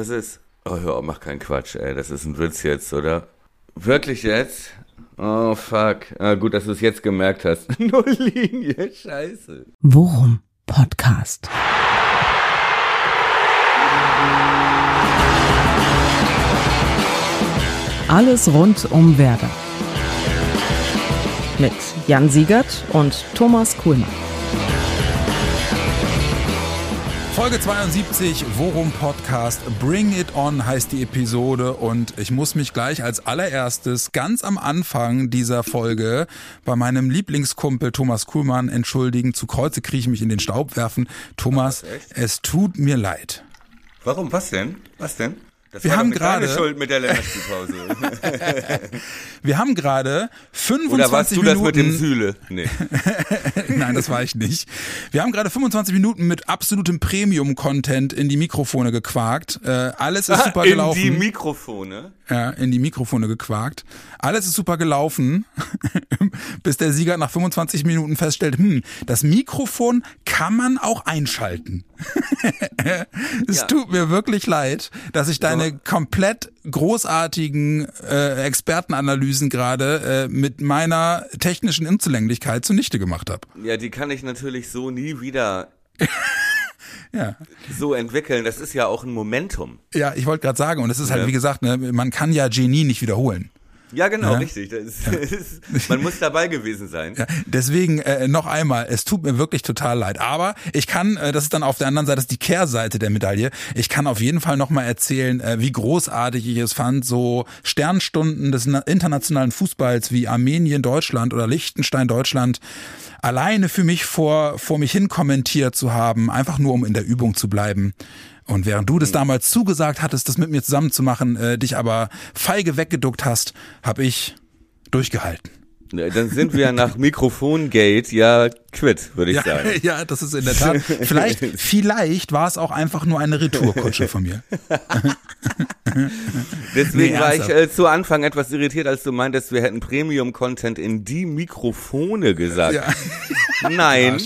Was ist? Oh, hör mach keinen Quatsch, ey. Das ist ein Witz jetzt, oder? Wirklich jetzt? Oh, fuck. Ah, gut, dass du es jetzt gemerkt hast. Null Linie, scheiße. Worum Podcast. Alles rund um Werder. Mit Jan Siegert und Thomas Kuhlmann. Folge 72, Worum Podcast, Bring It On heißt die Episode und ich muss mich gleich als allererstes ganz am Anfang dieser Folge bei meinem Lieblingskumpel Thomas Kuhlmann entschuldigen. Zu Kreuze kriege ich mich in den Staub werfen. Thomas, es tut mir leid. Warum? Was denn? Was denn? Das wir haben gerade Schuld mit der Länderspielpause. wir haben gerade 25 Oder warst du Minuten. das mit dem Sühle? Nee. Nein, das war ich nicht. Wir haben gerade 25 Minuten mit absolutem Premium-Content in die Mikrofone gequakt. Äh, alles ist super in gelaufen. In die Mikrofone? Ja, in die Mikrofone gequakt. Alles ist super gelaufen, bis der Sieger nach 25 Minuten feststellt, hm, das Mikrofon kann man auch einschalten. es ja. tut mir wirklich leid, dass ich deine ja. komplett großartigen äh, Expertenanalysen gerade äh, mit meiner technischen Unzulänglichkeit zunichte gemacht habe. Ja, die kann ich natürlich so nie wieder ja. so entwickeln. Das ist ja auch ein Momentum. Ja, ich wollte gerade sagen, und es ist halt, wie gesagt, ne, man kann ja Genie nicht wiederholen. Ja, genau, ja. richtig. Ist, ja. ist, man muss dabei gewesen sein. Ja, deswegen äh, noch einmal, es tut mir wirklich total leid. Aber ich kann, äh, das ist dann auf der anderen Seite, das ist die Kehrseite der Medaille. Ich kann auf jeden Fall noch mal erzählen, äh, wie großartig ich es fand, so Sternstunden des internationalen Fußballs wie Armenien, Deutschland oder Liechtenstein, Deutschland alleine für mich vor, vor mich hin kommentiert zu haben, einfach nur um in der Übung zu bleiben. Und während du das damals zugesagt hattest, das mit mir zusammen zu machen, äh, dich aber feige weggeduckt hast, habe ich durchgehalten. Dann sind wir nach Mikrofongate ja quitt, würde ich ja, sagen. Ja, das ist in der Tat. Vielleicht, vielleicht war es auch einfach nur eine Retourkutsche von mir. Deswegen nee, war ich äh, zu Anfang etwas irritiert, als du meintest, wir hätten Premium-Content in die Mikrofone gesagt. Ja. Nein.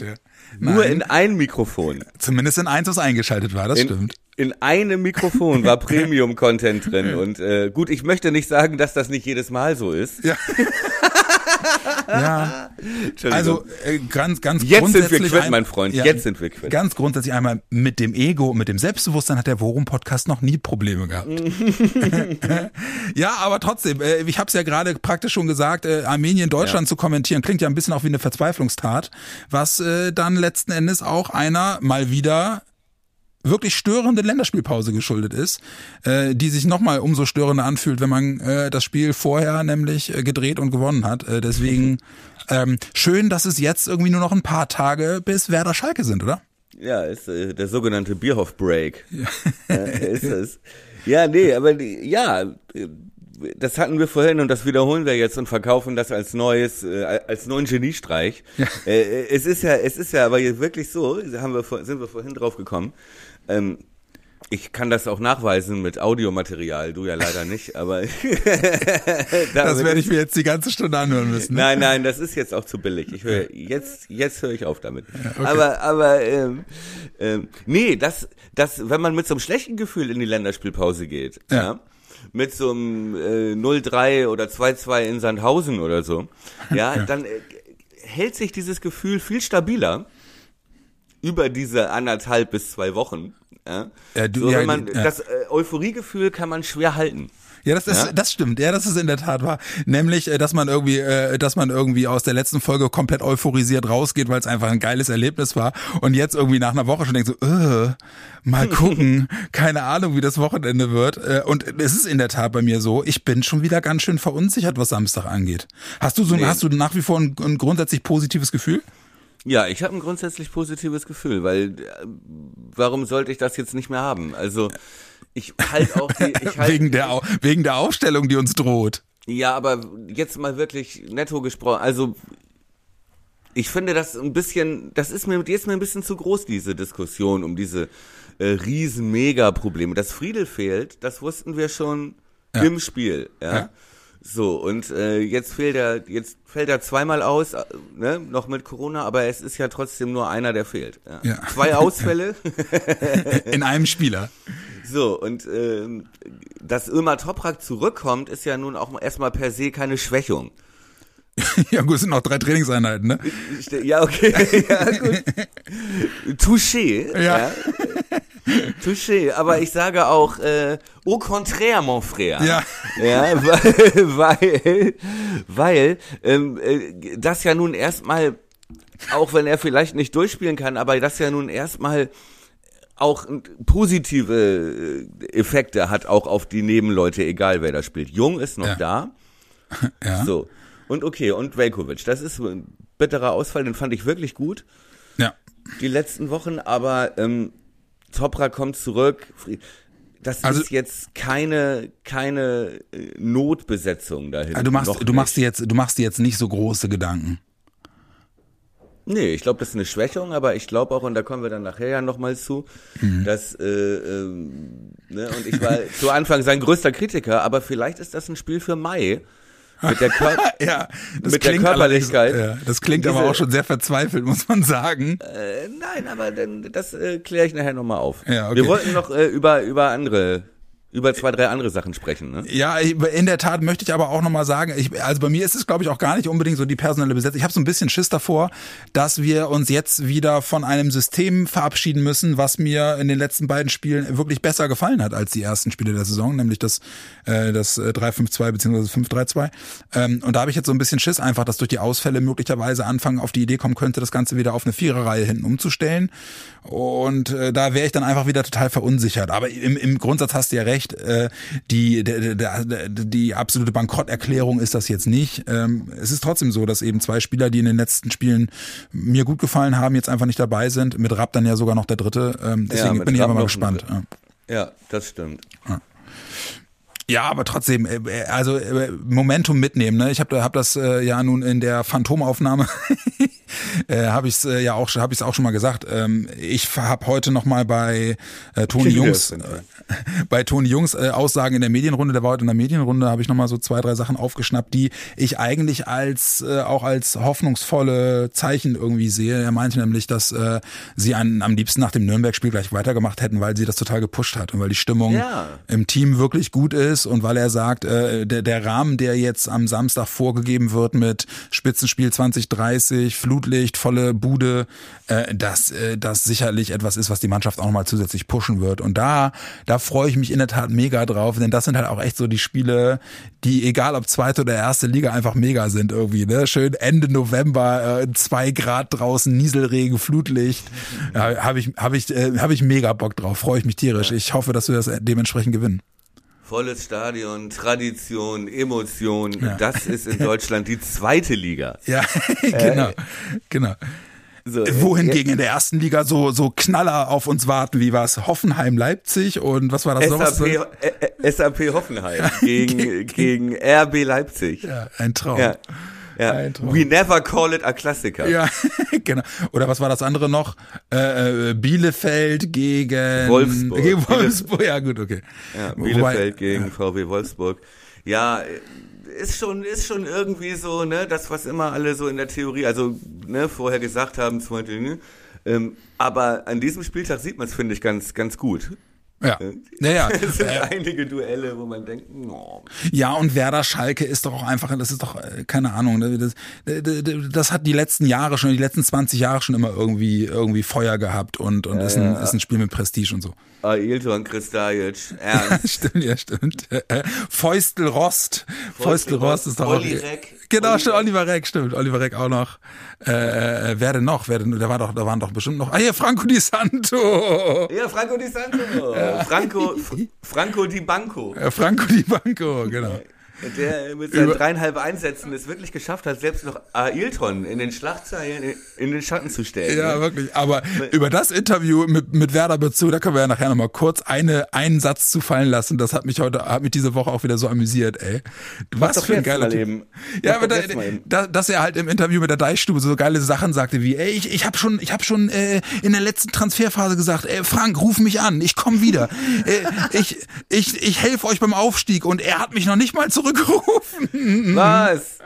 Nein. Nur in ein Mikrofon. Zumindest in eins, was eingeschaltet war, das in, stimmt. In einem Mikrofon war Premium-Content drin. Und äh, gut, ich möchte nicht sagen, dass das nicht jedes Mal so ist. Ja. ja. Also äh, ganz, ganz Jetzt grundsätzlich. sind wir quitt, mein Freund. Ja, Jetzt sind wir quitt. Ganz grundsätzlich einmal mit dem Ego, mit dem Selbstbewusstsein hat der Worum-Podcast noch nie Probleme gehabt. ja, aber trotzdem, äh, ich habe es ja gerade praktisch schon gesagt, äh, Armenien, Deutschland ja. zu kommentieren, klingt ja ein bisschen auch wie eine Verzweiflungstat, was äh, dann letzten Endes auch einer mal wieder wirklich störende Länderspielpause geschuldet ist, äh, die sich nochmal umso störender anfühlt, wenn man äh, das Spiel vorher nämlich äh, gedreht und gewonnen hat. Äh, deswegen ähm, schön, dass es jetzt irgendwie nur noch ein paar Tage bis Werder Schalke sind, oder? Ja, ist äh, der sogenannte Bierhoff-Break. Ja. äh, ist es. Ja, nee, aber die, ja, das hatten wir vorhin und das wiederholen wir jetzt und verkaufen das als neues, äh, als neuen Geniestreich. Ja. Äh, es ist ja, es ist ja aber wirklich so, haben wir, sind wir vorhin drauf gekommen, ähm, ich kann das auch nachweisen mit Audiomaterial, du ja leider nicht, aber das werde ich mir jetzt die ganze Stunde anhören müssen. Ne? Nein, nein, das ist jetzt auch zu billig. Ich höre jetzt, jetzt höre ich auf damit. Okay. Aber, aber ähm, ähm, nee, das, das, wenn man mit so einem schlechten Gefühl in die Länderspielpause geht, ja, ja mit so einem äh, 0-3 oder 2-2 in Sandhausen oder so, ja, ja. dann äh, hält sich dieses Gefühl viel stabiler über diese anderthalb bis zwei Wochen. Ja? Ja, du, so, ja, man, ja. Das äh, Euphoriegefühl kann man schwer halten. Ja, das, ist, ja? das stimmt. Ja, das ist in der Tat wahr. Nämlich, äh, dass man irgendwie, äh, dass man irgendwie aus der letzten Folge komplett euphorisiert rausgeht, weil es einfach ein geiles Erlebnis war. Und jetzt irgendwie nach einer Woche schon denkt so, äh, mal gucken, keine Ahnung, wie das Wochenende wird. Äh, und es ist in der Tat bei mir so, ich bin schon wieder ganz schön verunsichert, was Samstag angeht. Hast du so, nee. hast du nach wie vor ein, ein grundsätzlich positives Gefühl? Ja, ich habe ein grundsätzlich positives Gefühl, weil äh, warum sollte ich das jetzt nicht mehr haben? Also ich halt auch die, ich halt, wegen der wegen der Aufstellung, die uns droht. Ja, aber jetzt mal wirklich netto gesprochen, also ich finde das ein bisschen, das ist mir jetzt mir ein bisschen zu groß diese Diskussion um diese äh, riesen Mega-Probleme. Dass Friedel fehlt, das wussten wir schon ja. im Spiel, ja. ja. So, und äh, jetzt fehlt er, jetzt fällt er zweimal aus, äh, ne, noch mit Corona, aber es ist ja trotzdem nur einer, der fehlt. Ja. ja. Zwei Ausfälle. In einem Spieler. So, und ähm, dass Ömer Toprak zurückkommt, ist ja nun auch erstmal per se keine Schwächung. ja gut, es sind noch drei Trainingseinheiten, ne? Ja, okay. ja, gut. Touché. Ja. ja. Touché, aber ich sage auch äh, au contraire, mon frère. Ja. Ja, weil, weil, weil ähm, äh, das ja nun erstmal, auch wenn er vielleicht nicht durchspielen kann, aber das ja nun erstmal auch positive äh, Effekte hat auch auf die Nebenleute, egal wer da spielt. Jung ist noch ja. da. Ja. So. Und okay, und Velkovic, das ist ein bitterer Ausfall, den fand ich wirklich gut. Ja. Die letzten Wochen, aber ähm, Topra kommt zurück. Das also, ist jetzt keine keine äh, Notbesetzung dahin. Also du machst du machst dir jetzt du machst dir jetzt nicht so große Gedanken. Nee, ich glaube, das ist eine Schwächung, aber ich glaube auch, und da kommen wir dann nachher ja nochmal zu, mhm. dass, äh, ähm, ne, und ich war zu Anfang sein größter Kritiker, aber vielleicht ist das ein Spiel für Mai. Mit der, Kör ja, mit der Körperlichkeit. Ja, das klingt Diese, aber auch schon sehr verzweifelt, muss man sagen. Äh, nein, aber dann, das äh, kläre ich nachher nochmal auf. Ja, okay. Wir wollten noch äh, über, über andere über zwei, drei andere Sachen sprechen. Ne? Ja, in der Tat möchte ich aber auch nochmal sagen, ich, also bei mir ist es, glaube ich, auch gar nicht unbedingt so die personelle Besetzung. Ich habe so ein bisschen Schiss davor, dass wir uns jetzt wieder von einem System verabschieden müssen, was mir in den letzten beiden Spielen wirklich besser gefallen hat als die ersten Spiele der Saison, nämlich das, äh, das 3-5-2 bzw. 5-3-2. Ähm, und da habe ich jetzt so ein bisschen Schiss einfach, dass durch die Ausfälle möglicherweise anfangen auf die Idee kommen könnte, das Ganze wieder auf eine Viererreihe hinten umzustellen. Und äh, da wäre ich dann einfach wieder total verunsichert. Aber im, im Grundsatz hast du ja recht, recht, äh, die, der, der, die absolute Bankrotterklärung ist das jetzt nicht. Ähm, es ist trotzdem so, dass eben zwei Spieler, die in den letzten Spielen mir gut gefallen haben, jetzt einfach nicht dabei sind. Mit Rapp dann ja sogar noch der dritte. Ähm, deswegen ja, bin ich aber mal gespannt. Ja. ja, das stimmt. Ja. Ja, aber trotzdem, äh, äh, also äh, Momentum mitnehmen. Ne? Ich habe hab das äh, ja nun in der Phantomaufnahme äh, habe ich es äh, ja auch habe ich es auch schon mal gesagt. Ähm, ich habe heute noch mal bei äh, Toni Jungs bei Toni Jungs äh, Aussagen in der Medienrunde, der war heute in der Medienrunde, habe ich noch mal so zwei drei Sachen aufgeschnappt, die ich eigentlich als äh, auch als hoffnungsvolle Zeichen irgendwie sehe. Er meinte nämlich, dass äh, sie an, am liebsten nach dem Nürnberg-Spiel gleich weitergemacht hätten, weil sie das total gepusht hat und weil die Stimmung ja. im Team wirklich gut ist ist und weil er sagt, äh, der, der Rahmen, der jetzt am Samstag vorgegeben wird mit Spitzenspiel 2030, Flutlicht, volle Bude, äh, dass äh, das sicherlich etwas ist, was die Mannschaft auch nochmal zusätzlich pushen wird. Und da, da freue ich mich in der Tat mega drauf, denn das sind halt auch echt so die Spiele, die egal ob zweite oder erste Liga einfach mega sind irgendwie. Ne? Schön Ende November, äh, zwei Grad draußen, Nieselregen, Flutlicht. Ja, habe ich, hab ich, äh, hab ich mega Bock drauf, freue ich mich tierisch. Ich hoffe, dass wir das dementsprechend gewinnen volles Stadion, Tradition, Emotion. Ja. Das ist in Deutschland die zweite Liga. Ja, genau, äh, genau. So, Wohingegen in der ersten Liga so, so Knaller auf uns warten, wie war es? Hoffenheim Leipzig und was war das SAP, noch? Äh, SAP Hoffenheim gegen, gegen RB Leipzig. Ja, ein Traum. Ja. Ja. We never call it a Klassiker. Ja, genau. Oder was war das andere noch? Äh, äh, Bielefeld gegen Wolfsburg. Gegen Wolfsburg, ja gut, okay. Ja, Bielefeld Wobei, gegen. VW Wolfsburg. Ja, ist schon, ist schon irgendwie so, ne, das, was immer alle so in der Theorie, also, ne, vorher gesagt haben, zum Beispiel, ne, ähm, aber an diesem Spieltag sieht man es, finde ich, ganz, ganz gut. Ja. Naja. Es sind äh, einige Duelle, wo man denkt, oh. Ja, und Werder Schalke ist doch auch einfach, das ist doch, äh, keine Ahnung, ne, das, das, das hat die letzten Jahre schon, die letzten 20 Jahre schon immer irgendwie, irgendwie Feuer gehabt und, und ja, ist, ein, ja. ist ein Spiel mit Prestige und so. Ailton Kristajic, ernst. stimmt, ja, stimmt. Feustel Rost. Feustel Rost ist doch Olli auch. Reck. Genau, stimmt, Oliver Reck, stimmt. Oliver Reck auch noch. Äh, äh, wer denn noch? Wer denn, da war doch, da waren doch bestimmt noch. Ah, hier, Franco Di Santo. Ja, Franco Di Santo. Ja. Franco, Franco Di Banco. Ja, Franco Di Banco, genau der mit seinen Über dreieinhalb Einsätzen es wirklich geschafft hat, selbst noch Ailton in den Schlagzeilen in den Schatten zu stellen. Ja, ne? wirklich. Aber über das Interview mit, mit Werder Bezug, da können wir ja nachher nochmal kurz eine, einen Satz zufallen lassen. Das hat mich heute, hat mich diese Woche auch wieder so amüsiert, ey. Was für ein geiler Typ. Ja, aber da, da, dass er halt im Interview mit der Deichstube so geile Sachen sagte wie, ey, ich, ich habe schon, ich hab schon äh, in der letzten Transferphase gesagt, ey, Frank, ruf mich an, ich komme wieder. äh, ich ich, ich helfe euch beim Aufstieg und er hat mich noch nicht mal zurück zurückrufen. Was?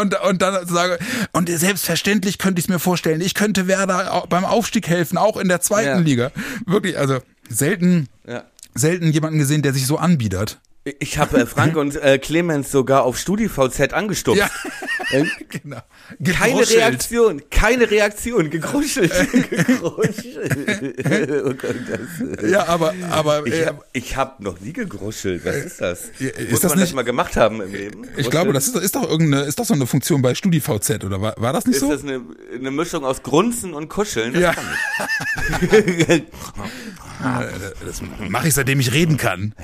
Und, und dann sage, und selbstverständlich könnte ich es mir vorstellen, ich könnte Werder beim Aufstieg helfen, auch in der zweiten ja. Liga. Wirklich, also selten. Ja selten jemanden gesehen, der sich so anbiedert. Ich habe äh, Frank und äh, Clemens sogar auf StudiVZ angestupst. Ja. Äh, genau. keine. Reaktion, keine Reaktion, gegruschelt, gegruschelt. oh Gott, das, Ja, aber, aber ich äh, habe ich hab noch nie gegruschelt. Was ist das? Ist Muss das man nicht- das mal gemacht haben im Leben? ich glaube, das ist, ist doch irgendeine, ist doch so eine Funktion bei StudiVZ, oder war, war das nicht ist so? das eine, eine Mischung aus Grunzen und Kuscheln? Das Ja. Ich. Äh, Das mache ich, seitdem ich reden kann.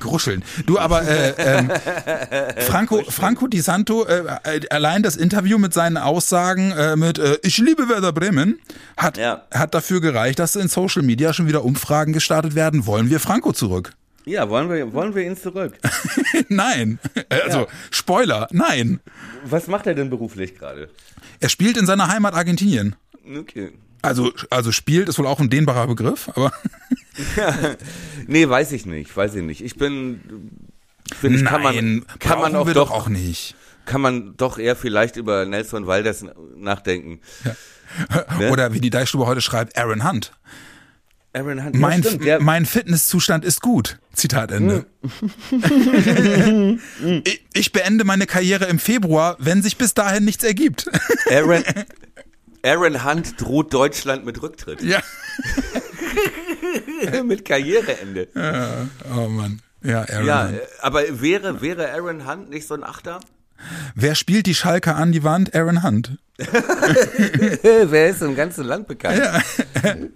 Gruscheln. Du, aber äh, ähm, Franco, Franco Di Santo, äh, äh, allein das Interview mit seinen Aussagen äh, mit äh, Ich liebe Werder Bremen hat, Ja. hat dafür gereicht, dass in Social Media schon wieder Umfragen gestartet werden. Wollen wir Franco zurück? Ja, wollen wir, wollen wir ihn zurück? nein. Äh, Also, Ja. Spoiler, nein. Was macht er denn beruflich gerade? Er spielt in seiner Heimat Argentinien. Okay. Also, also spielt ist wohl auch ein dehnbarer Begriff, aber Nee, weiß ich nicht, weiß ich nicht. Ich bin, finde ich, kann man, kann man auch doch, auch nicht. kann man doch eher vielleicht über Nelson Valdez nachdenken. Ne? Oder wie die Deichstube heute schreibt, Aaron Hunt. Aaron Hunt, Mein, ja, stimmt, der, mein Fitnesszustand ist gut. Zitat Ende. ich, ich beende meine Karriere im Februar, wenn sich bis dahin nichts ergibt. Aaron, Aaron Hunt droht Deutschland mit Rücktritt. ja. mit Karriereende. Oh Mann. Ja, Aaron Ja, Hunt. aber wäre, wäre Aaron Hunt nicht so ein Achter? Wer spielt die Schalke an die Wand? Aaron Hunt. Wer ist im ganzen Land bekannt?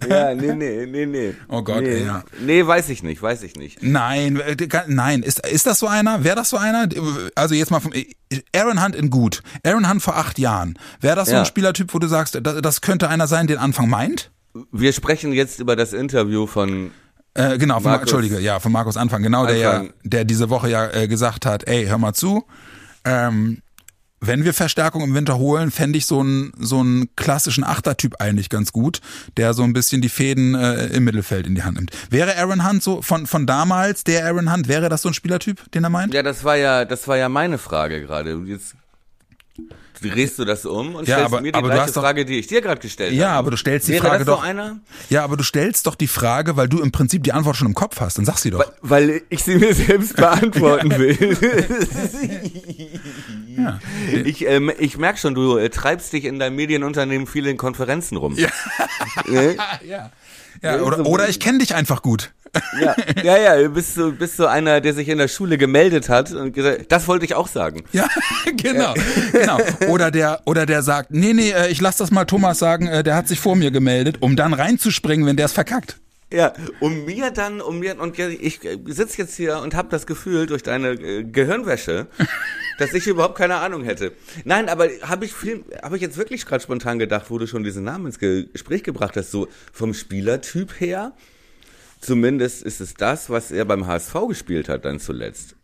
Ja, nee, nee, nee, nee. Oh Gott, nee. ja. Nee, weiß ich nicht, weiß ich nicht. Nein, äh, nein, ist, ist das so einer? Wäre das so einer? Also jetzt mal vom Aaron Hunt in gut. Aaron Hunt vor acht Jahren. Wäre das so Ja. ein Spielertyp, wo du sagst, das, könnte einer sein, den Anfang meint? Wir sprechen jetzt über das Interview von Äh, genau, von, Markus- Entschuldige, ja, von Markus Anfang, genau, der ja, Anfang. der diese Woche ja äh, gesagt hat, ey, hör mal zu, ähm, wenn wir Verstärkung im Winter holen, fände ich so einen so einen klassischen Achtertyp eigentlich ganz gut, der so ein bisschen die Fäden äh, im Mittelfeld in die Hand nimmt. Wäre Aaron Hunt so von von damals, der Aaron Hunt, wäre das so ein Spielertyp, den er meint? Ja, das war ja, das war ja meine Frage gerade. Jetzt drehst du das um und Ja, stellst aber- mir die gleiche doch- Frage, die ich dir gerade gestellt Ja, habe. aber du stellst die Wäre Frage doch. einer? Ja, aber du stellst doch die Frage, weil du im Prinzip die Antwort schon im Kopf hast. Dann sag sie doch. Weil ich sie mir selbst beantworten will. Ich, ähm, ich merke schon, du äh, treibst dich in deinem Medienunternehmen viel in Konferenzen rum. Ja, ne? Ja. Ja, oder, oder ich kenne dich einfach gut. Ja, ja, ja, du bist so, bist so einer, der sich in der Schule gemeldet hat und gesagt, das wollte ich auch sagen. Ja, genau, genau. Oder der, oder der sagt, nee, nee, äh, ich lass das mal Thomas sagen, äh, der hat sich vor mir gemeldet, um dann reinzuspringen, wenn der es verkackt. Ja, um mir dann, um mir, und ich sitze jetzt hier und habe das Gefühl durch deine äh, Gehirnwäsche, dass ich überhaupt keine Ahnung hätte. Nein, aber habe ich viel, habe ich jetzt wirklich gerade spontan gedacht, wo du schon diesen Namen ins Gespräch gebracht hast, so vom Spielertyp her, zumindest ist es das, was er beim HSV gespielt hat dann zuletzt.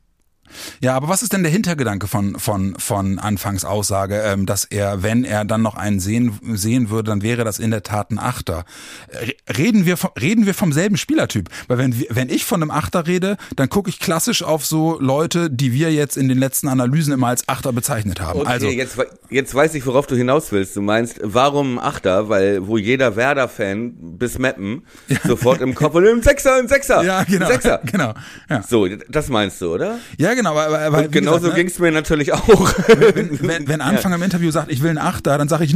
Ja, aber was ist denn der Hintergedanke von, von, von Anfangs Aussage, ähm, dass er, wenn er dann noch einen sehen, sehen würde, dann wäre das in der Tat ein Achter. Re- Reden wir, vom, reden wir vom selben Spielertyp? Weil wenn, wenn ich von einem Achter rede, dann gucke ich klassisch auf so Leute, die wir jetzt in den letzten Analysen immer als Achter bezeichnet haben. Okay, also, jetzt, jetzt weiß ich, worauf du hinaus willst. Du meinst, warum ein Achter? Weil, wo jeder Werder-Fan bis Meppen sofort im Kopf und ein Sechser, ein Sechser, ja, genau, Sechser. genau, ja. So, das meinst du, oder? Ja, genau, aber, aber Und genauso gesagt, ne, ging's mir natürlich auch. wenn, wenn Anfang im Interview sagt, ich will einen Achter, dann sage ich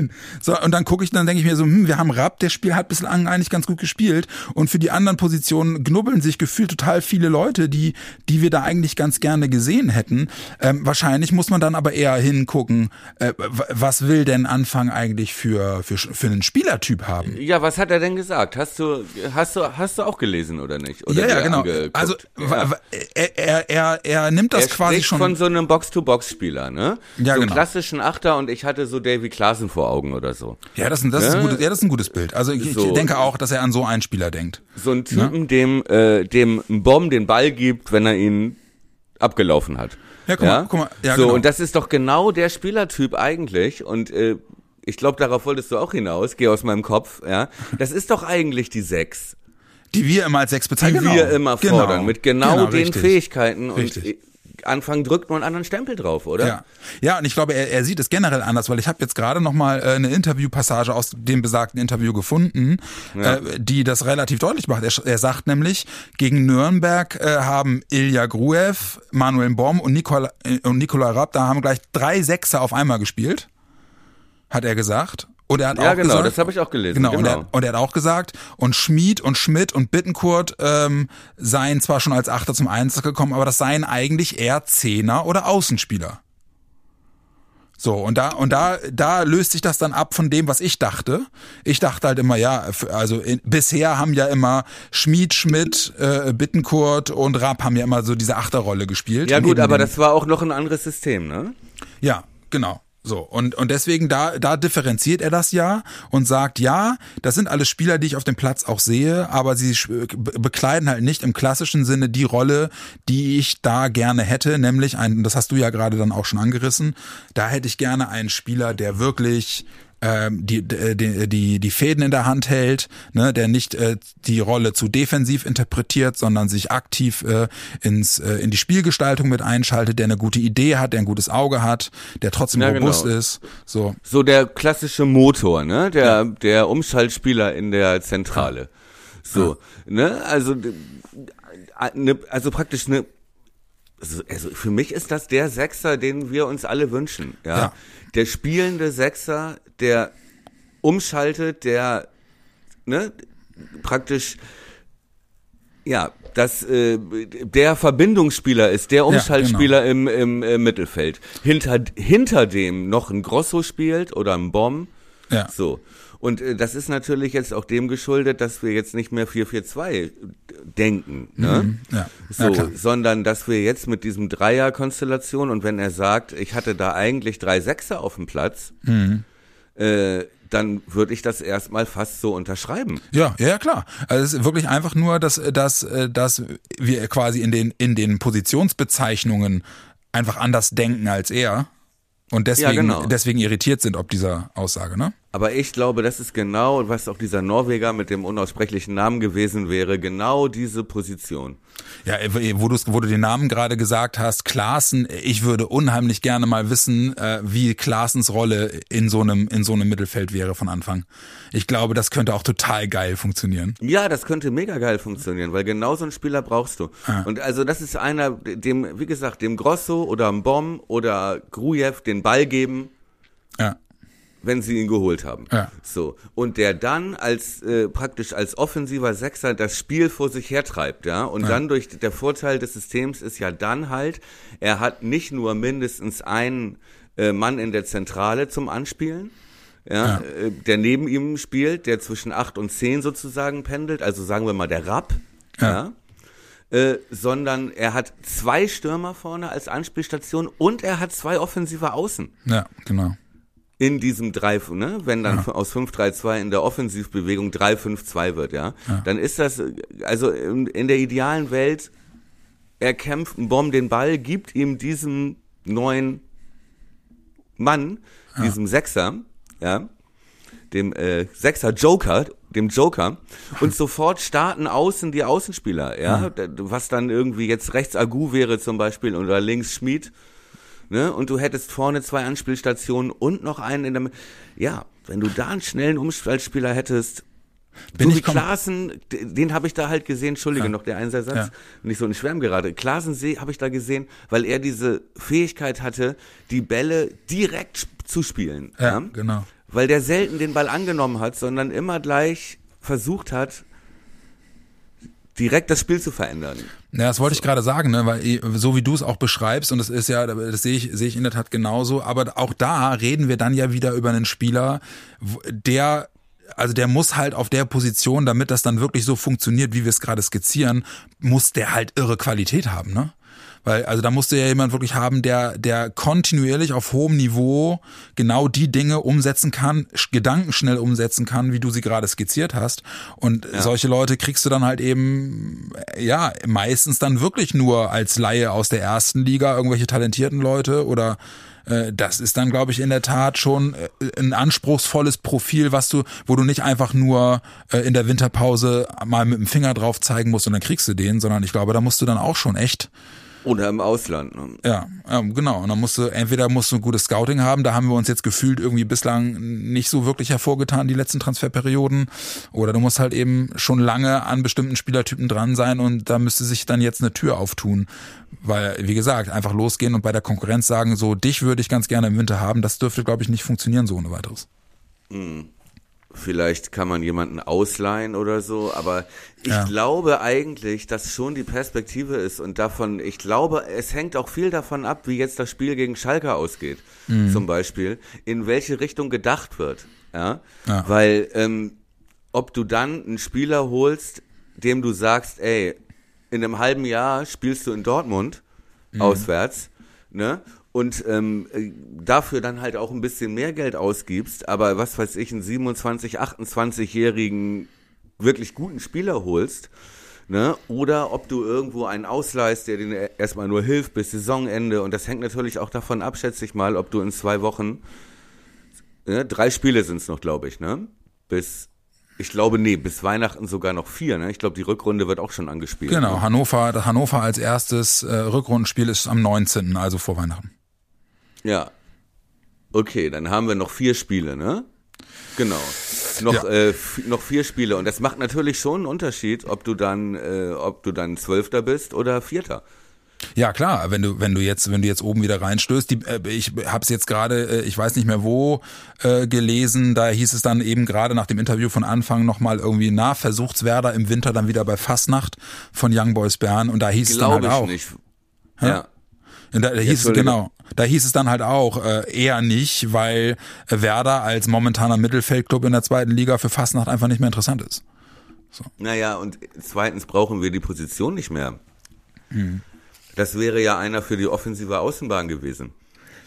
nein. So, und dann gucke ich, dann denke ich mir so, hm, wir haben Rapp, der Spiel hat bislang eigentlich ganz gut gespielt. Und für die anderen Positionen knubbeln sich gefühlt total viele Leute, die, die wir da eigentlich ganz gerne gesehen hätten. Ähm, wahrscheinlich muss man dann aber eher hingucken, äh, was will denn Anfang eigentlich für, für, für einen Spielertyp haben? Ja, was hat er denn gesagt? Hast du, hast du, hast du auch gelesen oder nicht? Oder ja, ja, genau. angeguckt? Also ja. er, er, er, er nimmt das er quasi schon. von so einem Box-to-Box-Spieler, ne? Ja, so genau. klassischen Achter und ich hatte so Davy Klaassen vor Augen oder so. Ja, das, ist- das, ist ein Ne? gutes, ja, das ist ein gutes Bild. Also ich, So. ich denke auch, dass er an so einen Spieler denkt. So ein Typen, dem, äh, dem Bomb den Ball gibt, wenn er ihn abgelaufen hat. Ja, guck mal, guck mal. Ja, so, genau. und das ist doch genau der Spielertyp eigentlich. Und äh, ich glaube, darauf wolltest du auch hinaus, geh aus meinem Kopf, ja. Das ist doch eigentlich die Sechs, Die wir immer als sechs die bezeichnen. wir genau. immer Genau. fordern, mit genau, den richtig. Fähigkeiten. Und Richtig. äh, anfangen, drückt man einen anderen Stempel drauf, oder? Ja, ja und ich glaube, er, er sieht es generell anders, weil ich habe jetzt gerade noch mal äh, eine Interviewpassage aus dem besagten Interview gefunden, ja. äh, die das relativ deutlich macht. Er, er sagt nämlich, gegen Nürnberg äh, haben Ilja Gruev, Manuel Baum und Nikola, äh, und Nikola Rapp, da haben gleich drei Sechser auf einmal gespielt, hat er gesagt. Und er hat ja, auch genau, gesagt, das habe ich auch gelesen. Genau, genau. Und, er, und er hat auch gesagt, und Schmid und Schmidt und Bittenkurt ähm, seien zwar schon als Achter zum Einsatz gekommen, aber das seien eigentlich eher Zehner oder Außenspieler. So, und da, und da, da löst sich das dann ab von dem, was ich dachte. Ich dachte halt immer, ja, also in, bisher haben ja immer Schmied, Schmidt, äh, Bittenkurt und Rapp haben ja immer so diese Achterrolle gespielt. Ja gut, aber das war auch noch ein anderes System, ne? ja, genau. So, und, und deswegen, da, da differenziert er das ja und sagt, ja, das sind alles Spieler, die ich auf dem Platz auch sehe, aber sie bekleiden halt nicht im klassischen Sinne die Rolle, die ich da gerne hätte, nämlich ein, das hast du ja gerade dann auch schon angerissen, da hätte ich gerne einen Spieler, der wirklich ähm, die, die, die, die Fäden in der Hand hält, ne, der nicht äh, die Rolle zu defensiv interpretiert, sondern sich aktiv äh, ins, äh, in die Spielgestaltung mit einschaltet, der eine gute Idee hat, der ein gutes Auge hat, der trotzdem Ja, robust genau. ist. So. So der klassische Motor, ne? Der, der Umschaltspieler in der Zentrale. So, ne? Also, ne, also praktisch eine also, also für mich ist das der Sechser, den wir uns alle wünschen. Ja? Ja. Der spielende Sechser, der umschaltet, der ne, praktisch ja, dass äh, der Verbindungsspieler ist, der Umschaltspieler im, im, äh, Mittelfeld. Hinter, hinter dem noch ein Grosso spielt oder ein Bomb. Ja. So. Und äh, das ist natürlich jetzt auch dem geschuldet, dass wir jetzt nicht mehr 4-4-2 denken, ne? Ja. So, ja, sondern dass wir jetzt mit diesem Dreier-Konstellation und wenn er sagt, ich hatte da eigentlich drei Sechser auf dem Platz, Mhm. äh, dann würde ich das erstmal fast so unterschreiben. Ja, ja, ja, klar. Also es ist wirklich einfach nur, dass, dass, äh, dass wir quasi in den, in den Positionsbezeichnungen einfach anders denken als er. Und deswegen, genau. deswegen irritiert sind ob dieser Aussage, ne? Aber ich glaube, das ist genau, was auch dieser Norweger mit dem unaussprechlichen Namen gewesen wäre, genau diese Position. Ja, wo, wo du den Namen gerade gesagt hast, Klaassen, ich würde unheimlich gerne mal wissen, äh, wie Klaassens Rolle in so einem in so einem Mittelfeld wäre von Anfang. Ich glaube, das könnte auch total geil funktionieren. Ja, das könnte mega geil funktionieren, weil genau so einen Spieler brauchst du. Und also das ist einer, dem, wie gesagt, dem Grosso oder Bomb oder Grujew den Ball geben, Ja. Wenn sie ihn geholt haben. Ja. So. Und der dann als äh, praktisch als offensiver Sechser das Spiel vor sich hertreibt, ja. Und dann durch der Vorteil des Systems ist ja dann halt, er hat nicht nur mindestens einen äh, Mann in der Zentrale zum Anspielen, ja, Äh, der neben ihm spielt, der zwischen acht und zehn sozusagen pendelt, also sagen wir mal der Rapp, ja. Äh, sondern er hat zwei Stürmer vorne als Anspielstation und er hat zwei offensive Außen Ja, genau. In diesem 3, ne, wenn dann aus 5-3-2 in der Offensivbewegung 3-5-2 wird, ja, dann ist das, also in, in der idealen Welt, er kämpft einen Bomb den Ball, gibt ihm diesem neuen Mann, diesem Sechser, ja, dem äh, Sechser Joker, dem Joker, und sofort starten außen die Außenspieler, ja, was dann irgendwie jetzt rechts Agu wäre zum Beispiel oder links Schmied, ne, und du hättest vorne zwei Anspielstationen und noch einen in der, ja, wenn du da einen schnellen Umschaltspieler hättest, Bin so ich Klaassen, den habe ich da halt gesehen, Entschuldige noch der Einsatz, Ja. nicht so ein Schwärm gerade. Klaassen habe ich da gesehen, weil er diese Fähigkeit hatte, die Bälle direkt zu spielen. Ja, genau. Weil der selten den Ball angenommen hat, sondern immer gleich versucht hat, direkt das Spiel zu verändern. Ja, das wollte ich gerade sagen, ne, weil so wie du es auch beschreibst und das ist ja, das sehe ich sehe ich in der Tat genauso, aber auch da reden wir dann ja wieder über einen Spieler, der also der muss halt auf der Position, damit das dann wirklich so funktioniert, wie wir es gerade skizzieren, muss der halt irre Qualität haben, ne? Weil, also da musste ja jemand wirklich haben, der, der kontinuierlich auf hohem Niveau genau die Dinge umsetzen kann, Gedanken schnell umsetzen kann, wie du sie gerade skizziert hast. Und solche Leute kriegst du dann halt eben, ja, meistens dann wirklich nur als Laie aus der ersten Liga, irgendwelche talentierten Leute oder äh, das ist dann, glaube ich, in der Tat schon äh, ein anspruchsvolles Profil, was du, wo du nicht einfach nur äh, in der Winterpause mal mit dem Finger drauf zeigen musst und dann kriegst du den, sondern ich glaube, da musst du dann auch schon echt Oder im Ausland. Ne? Ja, ja, genau. Und dann musst du, entweder musst du ein gutes Scouting haben, da haben wir uns jetzt gefühlt irgendwie bislang nicht so wirklich hervorgetan, die letzten Transferperioden. Oder du musst halt eben schon lange an bestimmten Spielertypen dran sein und da müsste sich dann jetzt eine Tür auftun. Weil, wie gesagt, einfach losgehen und bei der Konkurrenz sagen, so, dich würde ich ganz gerne im Winter haben, das dürfte, glaube ich, nicht funktionieren, so ohne weiteres. Mhm. Vielleicht kann man jemanden ausleihen oder so, aber ich Ja. glaube eigentlich, dass schon die Perspektive ist und davon, ich glaube, es hängt auch viel davon ab, wie jetzt das Spiel gegen Schalke ausgeht, Mhm. zum Beispiel, in welche Richtung gedacht wird, ja, Ja. weil ähm, ob du dann einen Spieler holst, dem du sagst, ey, in einem halben Jahr spielst du in Dortmund auswärts, ne? Und ähm, äh, dafür dann halt auch ein bisschen mehr Geld ausgibst, aber was weiß ich, einen 27, 28-jährigen wirklich guten Spieler holst, ne? Oder ob du irgendwo einen ausleihst, der dir erstmal nur hilft bis Saisonende. Und das hängt natürlich auch davon ab, schätze ich mal, ob du in zwei Wochen, ne? drei Spiele sind es noch, glaube ich, ne? Bis ich glaube, nee, bis Weihnachten sogar noch vier. Ne? Ich glaube, die Rückrunde wird auch schon angespielt. Genau? Hannover, Hannover als erstes äh, Rückrundenspiel ist am 19., also vor Weihnachten. Ja. Okay, dann haben wir noch vier Spiele, ne? Genau. Noch, Ja. äh, noch vier Spiele. Und das macht natürlich schon einen Unterschied, ob du dann, äh, ob du dann Zwölfter bist oder Vierter. Ja klar, wenn du wenn du jetzt wenn du jetzt oben wieder reinstößt, die, äh, ich habe es jetzt gerade, äh, ich weiß nicht mehr wo äh, gelesen, da hieß es dann eben gerade nach dem Interview von Anfang nochmal irgendwie na versucht's Werder im Winter dann wieder bei Fastnacht von Young Boys Bern und da hieß es dann halt auch. nicht. Ja. Und da, da hieß es genau, da hieß es dann halt auch äh, eher nicht, weil Werder als momentaner Mittelfeldclub in der zweiten Liga für Fastnacht einfach nicht mehr interessant ist. Naja, und zweitens brauchen wir die Position nicht mehr. Hm. Das wäre ja einer für die offensive Außenbahn gewesen.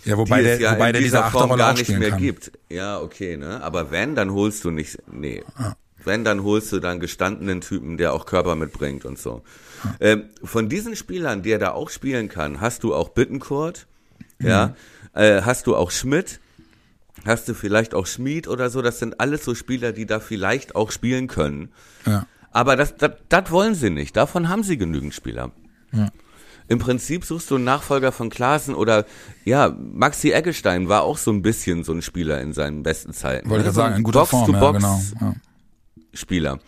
Ja, wobei die der ja wobei in der diese dieser Form gar nicht mehr kann. gibt. Ja, okay, ne? Aber wenn, dann holst du nicht, nee. Wenn, dann holst du dann gestandenen Typen, der auch Körper mitbringt und so. Ähm, von diesen Spielern, der da auch spielen kann, hast du auch Bittencourt, Mhm. ja, äh, hast du auch Schmidt, hast du vielleicht auch Schmied oder so. Das sind alles so Spieler, die da vielleicht auch spielen können. Ja. Aber das, das, das wollen sie nicht. Davon haben sie genügend Spieler. Ja. Im Prinzip suchst du einen Nachfolger von Klaassen oder ja, Maxi Eggestein war auch so ein bisschen so ein Spieler in seinen besten Zeiten. Wollte ne? ich So gerade sagen, ein in guter Form, ja, genau. Ja. Spieler.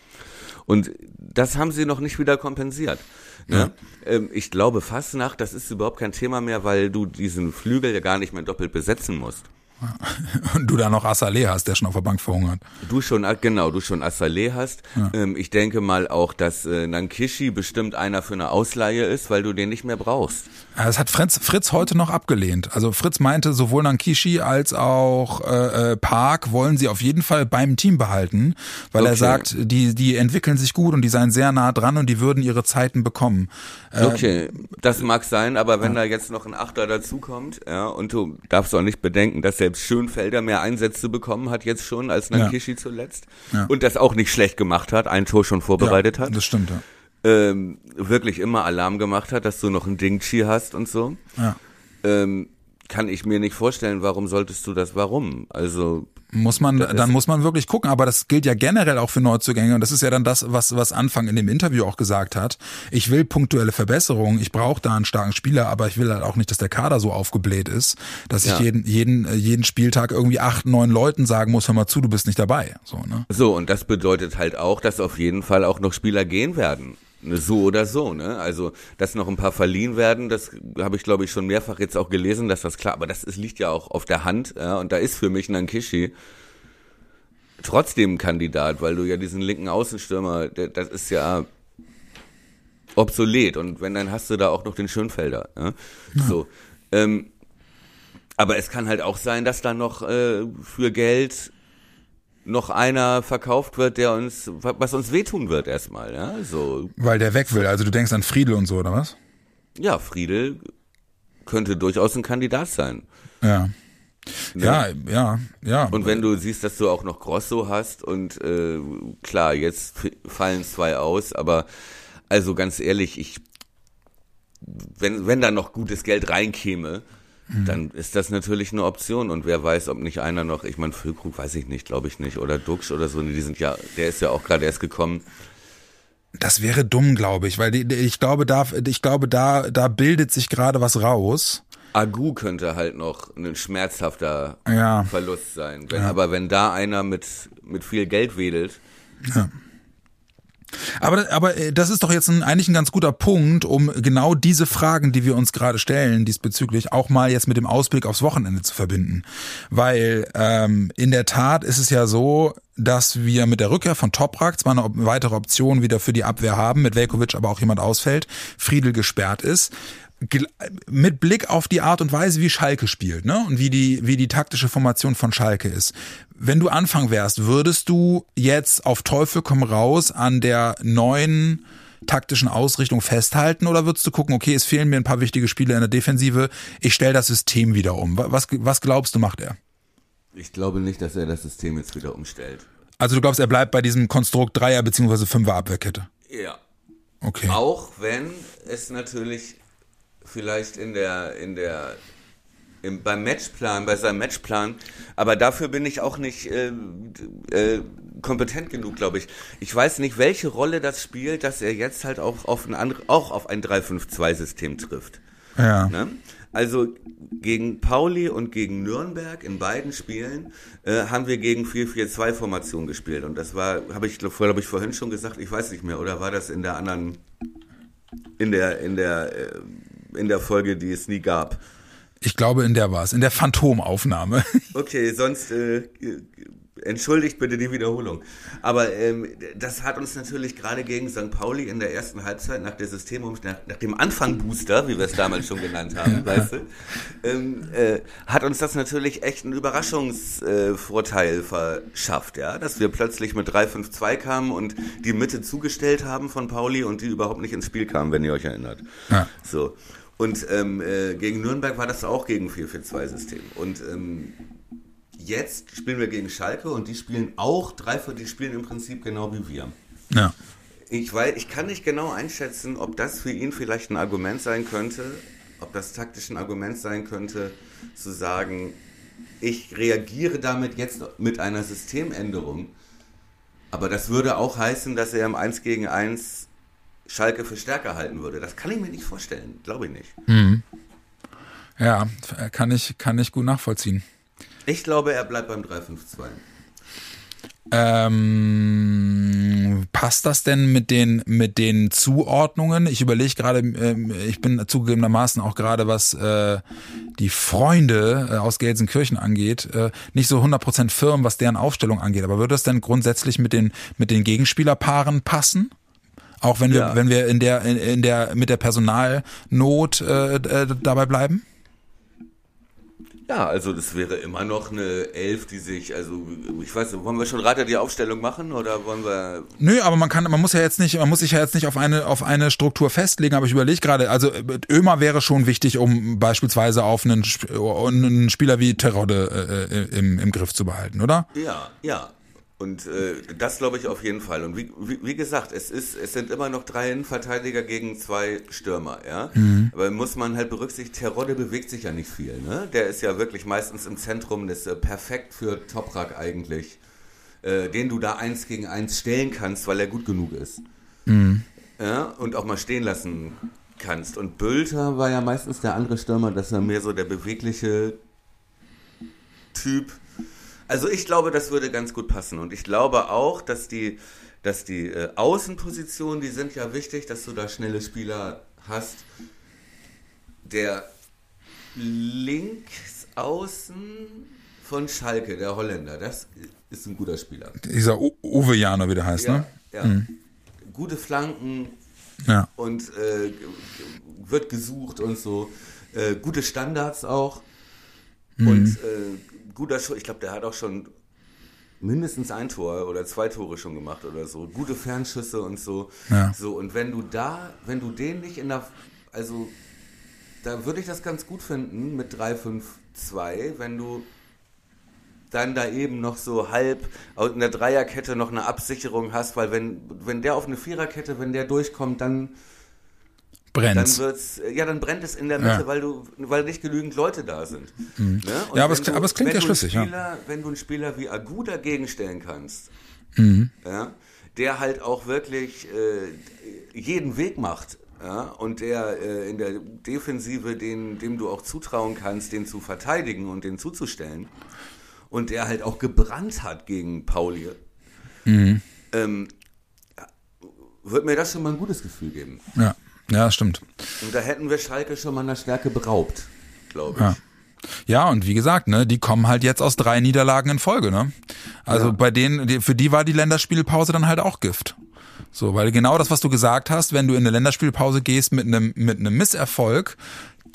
Und das haben sie noch nicht wieder kompensiert. Ne? Ähm, ich glaube, Fastnacht, das ist überhaupt kein Thema mehr, weil du diesen Flügel ja gar nicht mehr doppelt besetzen musst. Und du da noch Assalé hast, der schon auf der Bank verhungert. Du schon, äh, genau, du schon Assalé hast. Ähm, ich denke mal auch, dass äh, Nankishi bestimmt einer für eine Ausleihe ist, weil du den nicht mehr brauchst. Ja, Das hat Fritz, Fritz heute noch abgelehnt. Also Fritz meinte, sowohl Nankishi als auch äh, äh, Park wollen sie auf jeden Fall beim Team behalten, weil er Okay. sagt, die, die entwickeln sich gut und die seien sehr nah dran und die würden ihre Zeiten bekommen. Äh, Okay, das mag sein, aber wenn da jetzt noch ein Achter dazukommt, ja, und du darfst auch nicht bedenken, dass selbst Schönfelder mehr Einsätze bekommen hat jetzt schon als Nankishi zuletzt Ja. und das auch nicht schlecht gemacht hat, ein Tor schon vorbereitet ja, hat, Das stimmt, ja. ähm, wirklich immer Alarm gemacht hat, dass du noch einen Dingchi hast und so, ja. ähm, kann ich mir nicht vorstellen, warum solltest du das, warum? Also, Muss man, Das dann muss man wirklich gucken, aber das gilt ja generell auch für Neuzugänge und das ist ja dann das, was, was Anfang in dem Interview auch gesagt hat. Ich will punktuelle Verbesserungen, ich brauche da einen starken Spieler, aber ich will halt auch nicht, dass der Kader so aufgebläht ist, dass Ja. ich jeden, jeden, äh, jeden Spieltag irgendwie acht, neun Leuten sagen muss, hör mal zu, du bist nicht dabei. So, ne? So, und das bedeutet halt auch, dass auf jeden Fall auch noch Spieler gehen werden. So oder so, ne? Also, dass noch ein paar verliehen werden, das habe ich, glaube ich, schon mehrfach jetzt auch gelesen, dass das klar, aber das ist, liegt ja auch auf der Hand, ja, und da ist für mich Nankishi trotzdem ein Kandidat, weil du ja diesen linken Außenstürmer, der, das ist ja obsolet und wenn, dann hast du da auch noch den Schönfelder, ja? So, ähm, aber es kann halt auch sein, dass da noch äh, für Geld noch einer verkauft wird, der uns, was uns wehtun wird erstmal, ja, so, Weil der weg will. Also du denkst an Friedel und so, oder was? ja, Friedel könnte durchaus ein Kandidat sein. Ja. Ne? Ja, ja, ja. Und wenn du siehst, dass du auch noch Grosso hast und äh, klar, jetzt fallen zwei aus, aber also ganz ehrlich, ich wenn wenn da noch gutes Geld reinkäme, dann ist das natürlich eine Option und wer weiß, ob nicht einer noch, ich meine Füllkrug weiß ich nicht, glaube ich nicht oder Duxch oder so, die sind ja, der ist ja auch gerade erst gekommen. Das wäre dumm, glaube ich, weil die, ich glaube, da, ich glaube, da, da bildet sich gerade was raus. Agu könnte halt noch ein schmerzhafter Ja. Verlust sein. Wenn, Aber wenn da einer mit, mit viel Geld wedelt, Ja. Aber, aber äh, das ist doch jetzt ein, eigentlich ein ganz guter Punkt, um genau diese Fragen, die wir uns gerade stellen, diesbezüglich auch mal jetzt mit dem Ausblick aufs Wochenende zu verbinden. Weil ähm, in der Tat ist es ja so, dass wir mit der Rückkehr von Toprak zwar eine weitere Option wieder für die Abwehr haben, mit Velkovic aber auch jemand ausfällt, Friedel gesperrt ist. Mit Blick auf die Art und Weise, wie Schalke spielt, ne? Und wie die, wie die taktische Formation von Schalke ist. Wenn du Anfang wärst, würdest du jetzt auf Teufel komm raus an der neuen taktischen Ausrichtung festhalten oder würdest du gucken, okay, es fehlen mir ein paar wichtige Spiele in der Defensive, ich stelle das System wieder um. Wa- Was, was glaubst du, macht er? ich glaube nicht, dass er das System jetzt wieder umstellt. Also du glaubst, er bleibt bei diesem Konstrukt Dreier- bzw. Fünfer Abwehrkette? Ja. Okay. Auch wenn es natürlich vielleicht in der, in der, im, beim Matchplan, bei seinem Matchplan, aber dafür bin ich auch nicht äh, äh, kompetent genug, glaube ich. Ich weiß nicht, welche Rolle das spielt, dass er jetzt halt auch auf ein, andere, auch auf ein 3-5-2-System trifft. Ja. Ne? Also gegen Pauli und gegen Nürnberg in beiden Spielen äh, haben wir gegen 4-4-2-Formation gespielt. Und das war, habe ich, glaube ich, vorhin schon gesagt, ich weiß nicht mehr, oder war das in der anderen, in der, in der, äh, in der Folge, die es nie gab? Ich glaube, in der war es, in der Phantomaufnahme. Okay, sonst äh, entschuldigt bitte die Wiederholung. Aber ähm, das hat uns natürlich gerade gegen St. Pauli in der ersten Halbzeit nach der Systemumstellung, nach, nach dem Anfangbooster, wie wir es damals schon genannt haben, weißt du, ähm, äh, hat uns das natürlich echt einen Überraschungsvorteil äh, verschafft, ja, dass wir plötzlich mit 3-5-2 kamen und die Mitte zugestellt haben von Pauli und die überhaupt nicht ins Spiel kamen, wenn ihr euch erinnert. Ja. So. Und ähm, äh, gegen Nürnberg war das auch gegen 4-4-2-System. Und ähm, jetzt spielen wir gegen Schalke und die spielen auch drei, die spielen im Prinzip genau wie wir. ja. Ich, weil, ich kann nicht genau einschätzen, ob das für ihn vielleicht ein Argument sein könnte, ob das taktisch ein Argument sein könnte, zu sagen, ich reagiere damit jetzt mit einer Systemänderung. Aber das würde auch heißen, dass er im 1 gegen 1 Schalke für stärker halten würde. Das kann ich mir nicht vorstellen, glaube ich nicht. Ja, kann ich, kann ich gut nachvollziehen. Ich glaube, er bleibt beim 3-5-2. Ähm, passt das denn mit den mit den Zuordnungen? Ich überlege gerade, ähm, ich bin zugegebenermaßen auch gerade, was äh, die Freunde äh, aus Gelsenkirchen angeht, äh, nicht so 100% firm, was deren Aufstellung angeht. Aber würde das denn grundsätzlich mit den mit den Gegenspielerpaaren passen? Auch wenn wir Ja. wenn wir in der in, in der mit der Personalnot äh, äh, dabei bleiben? Ja, also das wäre immer noch eine Elf, die sich, also ich weiß nicht, wollen wir schon Reiter die Aufstellung machen oder wollen wir Nö, aber man kann, man muss ja jetzt nicht, man muss sich ja jetzt nicht auf eine auf eine Struktur festlegen. Aber ich überlege gerade, also äh, Ömer wäre schon wichtig, um beispielsweise auf einen, einen Spieler wie Terodde äh, im, im Griff zu behalten, oder? Ja, ja. Und äh, das glaube ich auf jeden Fall. Und wie, wie, wie gesagt, es ist, es sind immer noch drei Innenverteidiger gegen zwei Stürmer, ja. Aber muss man halt berücksichtigen, Terodde bewegt sich ja nicht viel, ne? Der ist ja wirklich meistens im Zentrum, das ist äh, perfekt für Toprak eigentlich, äh, den du da eins gegen eins stellen kannst, weil er gut genug ist. Ja, und auch mal stehen lassen kannst. Und Bülter war ja meistens der andere Stürmer, das war mehr so der bewegliche Typ. Also ich glaube, das würde ganz gut passen. Und ich glaube auch, dass die, dass die äh, Außenpositionen, die sind ja wichtig, dass du da schnelle Spieler hast. Der Linksaußen von Schalke, der Holländer, das ist ein guter Spieler. Dieser U Uwe Jano, wie der heißt, Ja, ne? ja. Gute Flanken, Ja. und äh, wird gesucht und so. Äh, gute Standards auch. Und äh, guter Schuss. Ich glaube, der hat auch schon mindestens ein Tor oder zwei Tore schon gemacht oder so. Gute Fernschüsse und so. Ja. So, und wenn du da, wenn du den nicht in der, also da würde ich das ganz gut finden mit 3-5-2, wenn du dann da eben noch so halb in der Dreierkette noch eine Absicherung hast, weil wenn, wenn der auf eine Viererkette, wenn der durchkommt, dann, dann Brennt. wird's, ja, dann brennt es in der Mitte, Ja. weil du, weil nicht genügend Leute da sind. Ne? Und Ja, aber es kli- aber es klingt ja du schlüssig, ja. Spieler, Wenn du einen Spieler wie Agu dagegen stellen kannst, Mhm. ja, der halt auch wirklich äh, jeden Weg macht. Ja, und der äh, in der Defensive, den, dem du auch zutrauen kannst, den zu verteidigen und den zuzustellen. Und der halt auch gebrannt hat gegen Pauli. Mhm. Ähm, wird mir das schon mal ein gutes Gefühl geben. Ja, ja, stimmt. Und da hätten wir Schalke schon mal einer Stärke beraubt, glaube ich. Ja. Ja, und wie gesagt, ne, die kommen halt jetzt aus drei Niederlagen in Folge, ne? Also ja. bei denen, für die war die Länderspielpause dann halt auch Gift. So, weil genau das, was du gesagt hast, wenn du in eine Länderspielpause gehst mit einem, mit einem Misserfolg,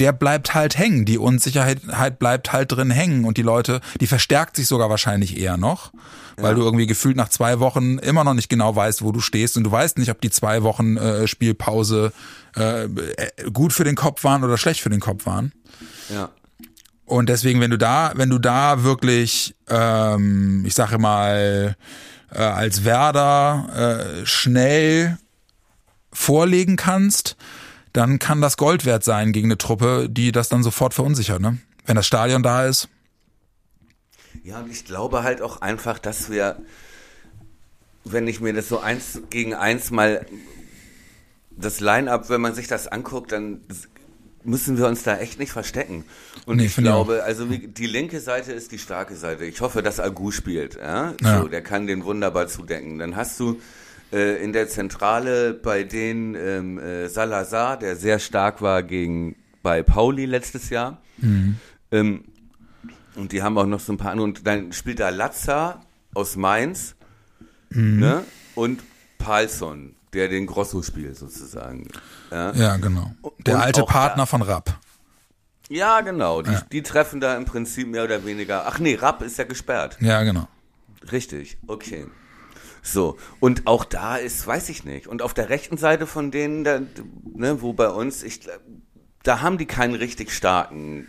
der bleibt halt hängen. Die Unsicherheit halt bleibt halt drin hängen und die Leute, die verstärkt sich sogar wahrscheinlich eher noch, weil ja. du irgendwie gefühlt nach zwei Wochen immer noch nicht genau weißt, wo du stehst und du weißt nicht, ob die zwei Wochen äh, Spielpause äh, gut für den Kopf waren oder schlecht für den Kopf waren. Ja. Und deswegen, wenn du da, wenn du da wirklich, ähm, ich sage mal, äh, als Werder äh, schnell vorlegen kannst, dann kann das Gold wert sein gegen eine Truppe, die das dann sofort verunsichert, ne? Wenn das Stadion da ist. Ja, und ich glaube halt auch einfach, dass wir, wenn ich mir das so eins gegen eins mal das Line-up, wenn man sich das anguckt, dann müssen wir uns da echt nicht verstecken. Und nee, ich glaube, also die linke Seite ist die starke Seite. Ich hoffe, dass Agu spielt. Ja? ja. So, der kann den wunderbar zudecken. Dann hast du äh, in der Zentrale bei den ähm, äh, Salazar, der sehr stark war gegen bei Pauli letztes Jahr. Mhm. Ähm, und die haben auch noch so ein paar andere. Und dann spielt da Latza aus Mainz mhm. ne? und Palsson der den Grosso spielt sozusagen. Ja, ja genau. Der und alte Partner da, von Rapp. Ja, genau. Die, ja. die, treffen da im Prinzip mehr oder weniger. Ach nee, Rapp ist ja gesperrt. Ja, genau. Richtig, okay. So, und auch da ist, weiß ich nicht. Und auf der rechten Seite von denen, da, ne, wo bei uns, ich, da haben die keinen richtig starken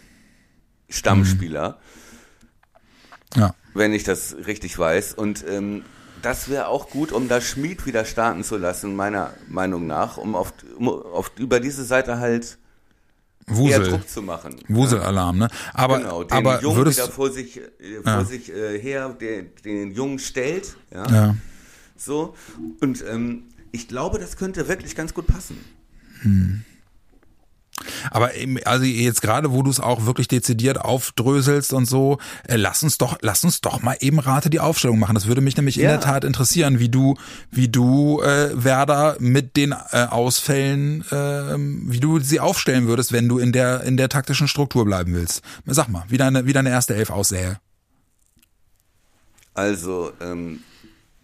Stammspieler. Mhm. Ja. Wenn ich das richtig weiß. Und ähm, das wäre auch gut, um das Schmied wieder starten zu lassen, meiner Meinung nach, um auf, um auf über diese Seite halt Wusel. Druck zu machen. Wuselalarm, ne? Aber, genau, den aber Jungen würdest, wieder vor sich, äh, vor ja. sich äh, her, den, den Jungen stellt, ja. ja. So. Und ähm, ich glaube, das könnte wirklich ganz gut passen. Hm. Aber also jetzt gerade, wo du es auch wirklich dezidiert aufdröselst und so, äh, lass uns doch, lass uns doch mal eben Rate die Aufstellung machen. Das würde mich nämlich ja. in der Tat interessieren, wie du, wie du äh, Werder mit den äh, Ausfällen, äh, wie du sie aufstellen würdest, wenn du in der in der taktischen Struktur bleiben willst. Sag mal, wie deine wie deine erste Elf aussähe. Also ähm,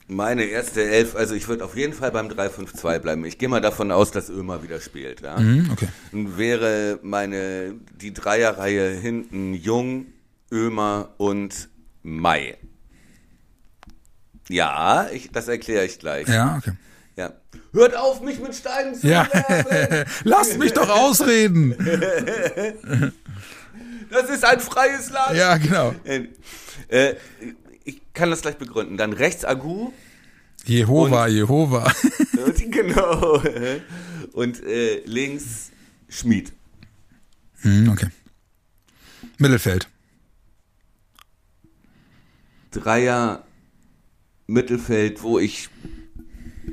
meine erste Elf, also ich würde auf jeden Fall beim 3-5-2 bleiben. Ich gehe mal davon aus, dass Ömer wieder spielt. Ja? Mhm, okay. Und wäre meine, die Dreierreihe hinten Jung, Ömer und Mai. Ja, ich, das erkläre ich gleich. Ja, okay. Ja. Hört auf, mich mit Steinen zu ja. Lasst mich doch ausreden. das ist ein freies Land. Ja, genau. Äh, ich kann das gleich begründen. Dann rechts Agu. Jehova, und, Jehova. genau. Und äh, links Schmied. Hm, okay. Mittelfeld. Dreier Mittelfeld, wo ich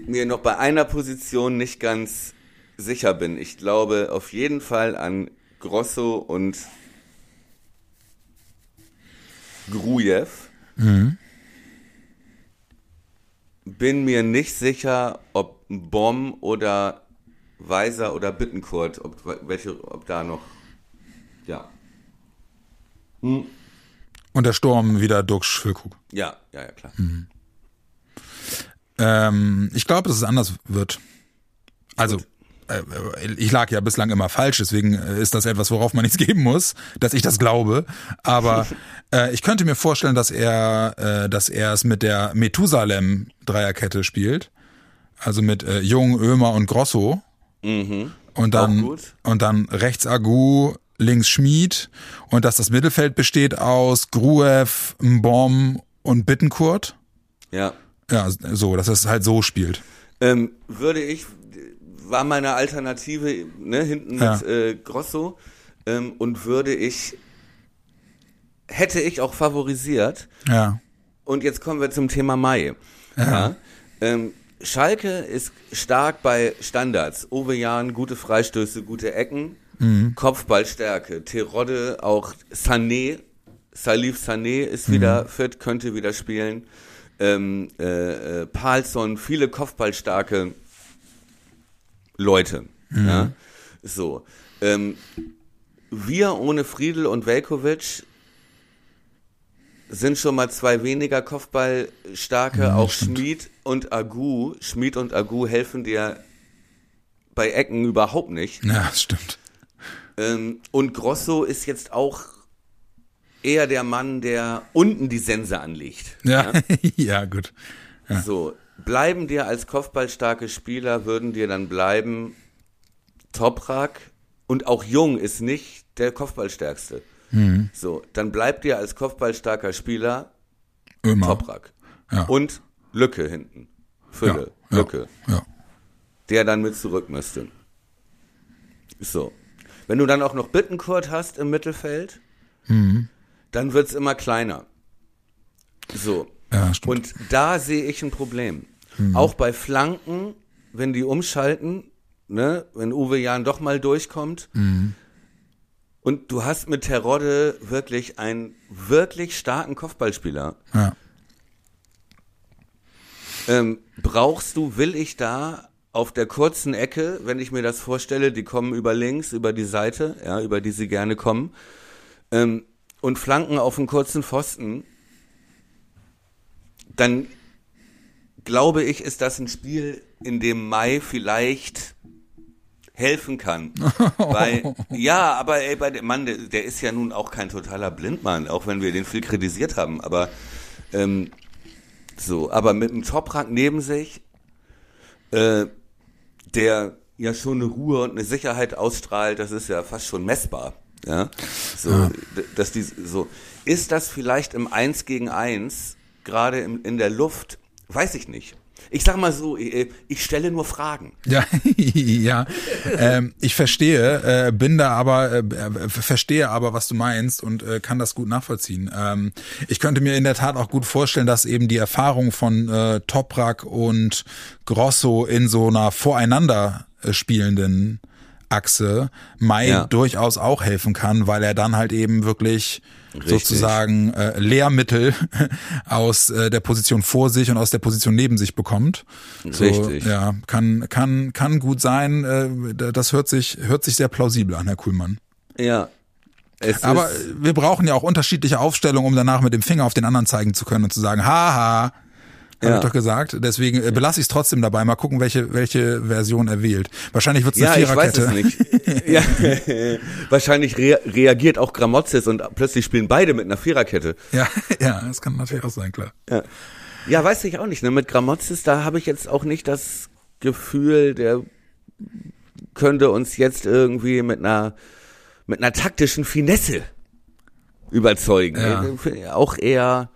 mir noch bei einer Position nicht ganz sicher bin. Ich glaube auf jeden Fall an Grosso und Grujew. Mhm. Bin mir nicht sicher, ob Bomb oder Weiser oder Bittenkurt, ob, welche, ob da noch, ja. Hm. Und der Sturm wieder Duxch Füllkrug. Ja, ja, ja, klar. Mhm. Ähm, ich glaube, dass es anders wird. Also, Gut. Äh, ich lag ja bislang immer falsch, deswegen äh, ist das etwas, worauf man nichts geben muss, dass ich das glaube. Aber äh, ich könnte mir vorstellen, dass er, äh, dass er es mit der Methusalem Dreierkette spielt, also mit äh, Jung, Ömer und Grosso. Mhm. Und dann und dann rechts Agu, links Schmied und dass das Mittelfeld besteht aus Gruev, Mbom und Bittenkurt. Ja. Ja, so, dass es halt so spielt. Ähm, würde ich war meine Alternative ne, hinten ja. mit äh, Grosso ähm, und würde ich, hätte ich auch favorisiert. Ja. Und jetzt kommen wir zum Thema Mai. Ja. ja ähm, Schalke ist stark bei Standards. Uwe Jan, gute Freistöße, gute Ecken, Kopfballstärke. Terodde, auch Sané, Salif Sané ist wieder fit, könnte wieder spielen. Ähm, äh, äh, Palsson, viele Kopfballstarke Leute. Ja? So. Ähm, wir ohne Friedel und Velkovic sind schon mal zwei weniger Kopfballstarke. auch Schmid und Agu, Schmid und Agu helfen dir bei Ecken überhaupt nicht. Ja, das stimmt. Ähm, und Grosso ist jetzt auch eher der Mann, der unten die Sense anlegt. Ja, ja, gut. So, bleiben dir als kopfballstarke Spieler, würden dir dann bleiben Toprak und auch Jung ist nicht der Kopfballstärkste. Mhm. So, dann bleibt dir als kopfballstarker Spieler Immer. Toprak. Ja. Und Lücke hinten. Fülle, ja, Lücke. Ja. Der dann mit zurück müsste. So. Wenn du dann auch noch Bittenkurt hast im Mittelfeld, Mhm. dann wird's immer kleiner. So. Ja. Und da sehe ich ein Problem. Mhm. Auch bei Flanken, wenn die umschalten, ne, wenn Uwe Jan doch mal durchkommt. Mhm. Und du hast mit Terodde wirklich einen wirklich starken Kopfballspieler. ja. Ähm, brauchst du, will ich da auf der kurzen Ecke, wenn ich mir das vorstelle, die kommen über links, über die Seite, ja, über die sie gerne kommen, ähm, und flanken auf einen kurzen Pfosten, dann glaube ich, ist das ein Spiel, in dem Mai vielleicht helfen kann. Weil, ja, aber ey, bei dem Mann, der, der ist ja nun auch kein totaler Blindmann, auch wenn wir den viel kritisiert haben, aber ähm, so, aber mit einem Toprank neben sich, äh, der ja schon eine Ruhe und eine Sicherheit ausstrahlt, das ist ja fast schon messbar. Ja, so, d- dass die, so, ist das vielleicht im Eins gegen Eins, gerade im, in der Luft, weiß ich nicht. Ich sag mal so, ich, ich stelle nur Fragen. Ja, ja. Ähm, ich verstehe, äh, bin da aber, äh, äh, verstehe aber, was du meinst und äh, kann das gut nachvollziehen. Ähm, ich könnte mir in der Tat auch gut vorstellen, dass eben die Erfahrung von äh, Toprak und Grosso in so einer voreinander äh, spielenden Achse Mai Ja. durchaus auch helfen kann, weil er dann halt eben wirklich Richtig. sozusagen äh, Lehrmittel aus äh, der Position vor sich und aus der Position neben sich bekommt. So, Richtig. Ja, kann kann kann gut sein. Äh, das hört sich hört sich sehr plausibel an, Herr Kuhlmann. Ja. Es Aber wir brauchen ja auch unterschiedliche Aufstellungen, um danach mit dem Finger auf den anderen zeigen zu können und zu sagen, haha. Hab Ja. ich doch gesagt. Deswegen äh, belasse ich es trotzdem dabei. Mal gucken, welche welche Version er wählt. Wahrscheinlich wird es eine ja, ich weiß Viererkette. es nicht. ja, wahrscheinlich rea reagiert auch Gramozis und plötzlich spielen beide mit einer Viererkette. Ja, ja, das kann natürlich auch sein, klar. Ja, ja weiß ich auch nicht. Ne? Mit Gramozis, da habe ich jetzt auch nicht das Gefühl, der könnte uns jetzt irgendwie mit einer mit einer taktischen Finesse überzeugen. Ja. Ne? Auch eher,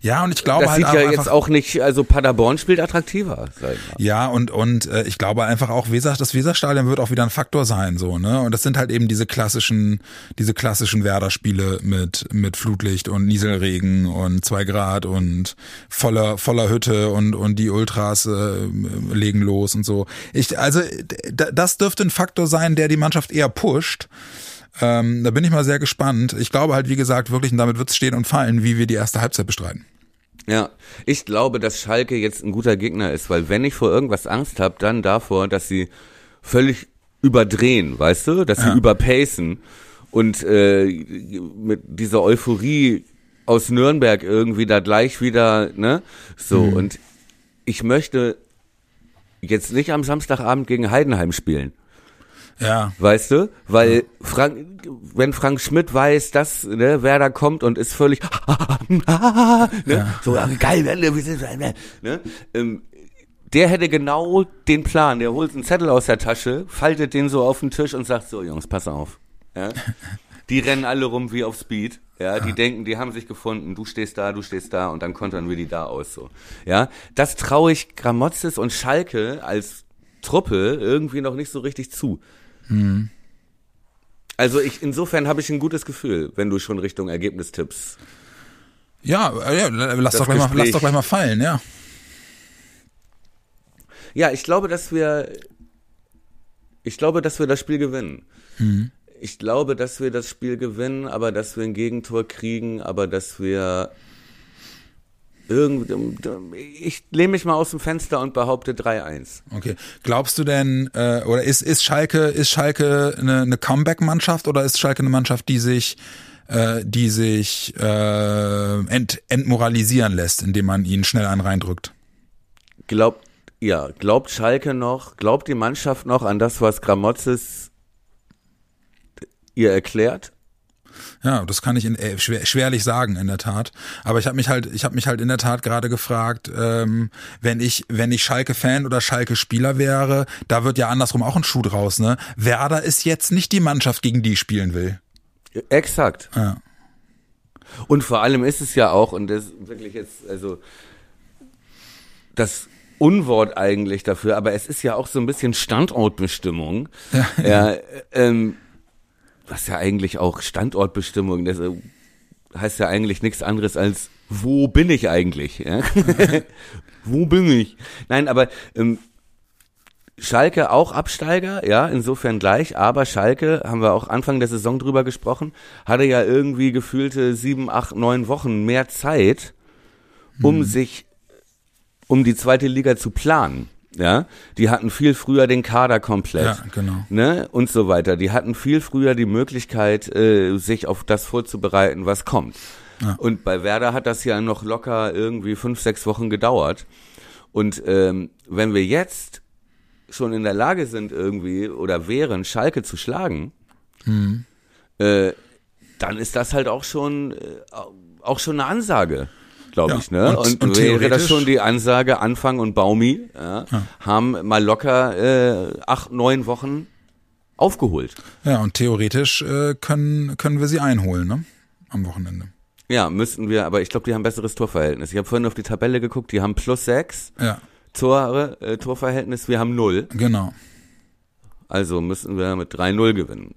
Ja, und ich glaube das halt sieht ja einfach, jetzt auch nicht, also Paderborn spielt attraktiver, sag ich mal. Ja, und und äh, ich glaube einfach auch Weser, das Weserstadion wird auch wieder ein Faktor sein, so ne. Und das sind halt eben diese klassischen, diese klassischen Werder-Spiele mit mit Flutlicht und Nieselregen und zwei Grad und voller voller Hütte und und die Ultras äh, legen los und so. Ich also das dürfte ein Faktor sein, der die Mannschaft eher pusht. Ähm, da bin ich mal sehr gespannt. Ich glaube halt, wie gesagt, wirklich, und damit wird es stehen und fallen, wie wir die erste Halbzeit bestreiten. Ja, ich glaube, dass Schalke jetzt ein guter Gegner ist, weil wenn ich vor irgendwas Angst habe, dann davor, dass sie völlig überdrehen, weißt du, dass sie Ja. überpacen und äh, mit dieser Euphorie aus Nürnberg irgendwie da gleich wieder, ne, so und ich möchte jetzt nicht am Samstagabend gegen Heidenheim spielen. Ja. Weißt du? Weil Frank, wenn Frank Schmidt weiß, dass ne, wer da kommt und ist völlig ne, so ja, geil, ne, ne, ähm, der hätte genau den Plan. Der holt einen Zettel aus der Tasche, faltet den so auf den Tisch und sagt so, Jungs, pass auf. Ja? Die rennen alle rum wie auf Speed. Ja, die denken, die haben sich gefunden. Du stehst da, du stehst da und dann kontern wir die da aus so. Ja, das traue ich Gramozis und Schalke als Truppe irgendwie noch nicht so richtig zu. Also ich insofern habe ich ein gutes Gefühl, wenn du schon Richtung Ergebnis tippst. Ja, äh, ja lass, doch gleich mal, lass doch gleich mal fallen, ja. Ja, ich glaube, dass wir, ich glaube, dass wir das Spiel gewinnen. Mhm. Ich glaube, dass wir das Spiel gewinnen, aber dass wir ein Gegentor kriegen, aber dass wir ich lehne mich mal aus dem Fenster und behaupte 3-1. Okay. Glaubst du denn, äh, oder ist, ist Schalke, ist Schalke eine, eine Comeback-Mannschaft oder ist Schalke eine Mannschaft, die sich, äh, die sich äh, ent, entmoralisieren lässt, indem man ihnen schnell einen reindrückt? Glaubt, ja, glaubt Schalke noch, glaubt die Mannschaft noch an das, was Gramozis ihr erklärt? Ja, das kann ich in, äh, schwer, schwerlich sagen in der Tat. Aber ich habe mich halt, ich habe mich halt in der Tat gerade gefragt, ähm, wenn ich, wenn ich Schalke-Fan oder Schalke-Spieler wäre, da wird ja andersrum auch ein Schuh draus. Ne, Werder ist jetzt nicht die Mannschaft, gegen die ich spielen will. Exakt. Ja. Und vor allem ist es ja auch, und das ist wirklich jetzt, also das Unwort eigentlich dafür, aber es ist ja auch so ein bisschen Standortbestimmung. Ja, ja ähm, was ja eigentlich auch Standortbestimmung, das äh, heißt ja eigentlich nichts anderes als, wo bin ich eigentlich? Ja? wo bin ich? Nein, aber ähm, Schalke auch Absteiger, ja, insofern gleich, aber Schalke, haben wir auch Anfang der Saison drüber gesprochen, hatte ja irgendwie gefühlte sieben, acht, neun Wochen mehr Zeit, um mhm. sich, um die zweite Liga zu planen ja, die hatten viel früher den Kader komplett, ja, genau. ne, und so weiter. Die hatten viel früher die Möglichkeit, äh, sich auf das vorzubereiten, was kommt. Ja. Und bei Werder hat das ja noch locker irgendwie fünf, sechs Wochen gedauert. Und ähm, wenn wir jetzt schon in der Lage sind, irgendwie oder wären, Schalke zu schlagen, mhm. äh, dann ist das halt auch schon äh, auch schon eine Ansage glaube ja. ich, ne? Und, und, und wäre das schon die Ansage, Anfang und Baumi ja, ja. haben mal locker äh, acht, neun Wochen aufgeholt. Ja, und theoretisch äh, können, können wir sie einholen, ne? Am Wochenende. Ja, müssten wir, aber ich glaube, die haben besseres Torverhältnis. Ich habe vorhin auf die Tabelle geguckt, die haben plus sechs ja. Tore, äh, Torverhältnis, wir haben null. Genau. Also müssen wir mit 3-0 gewinnen.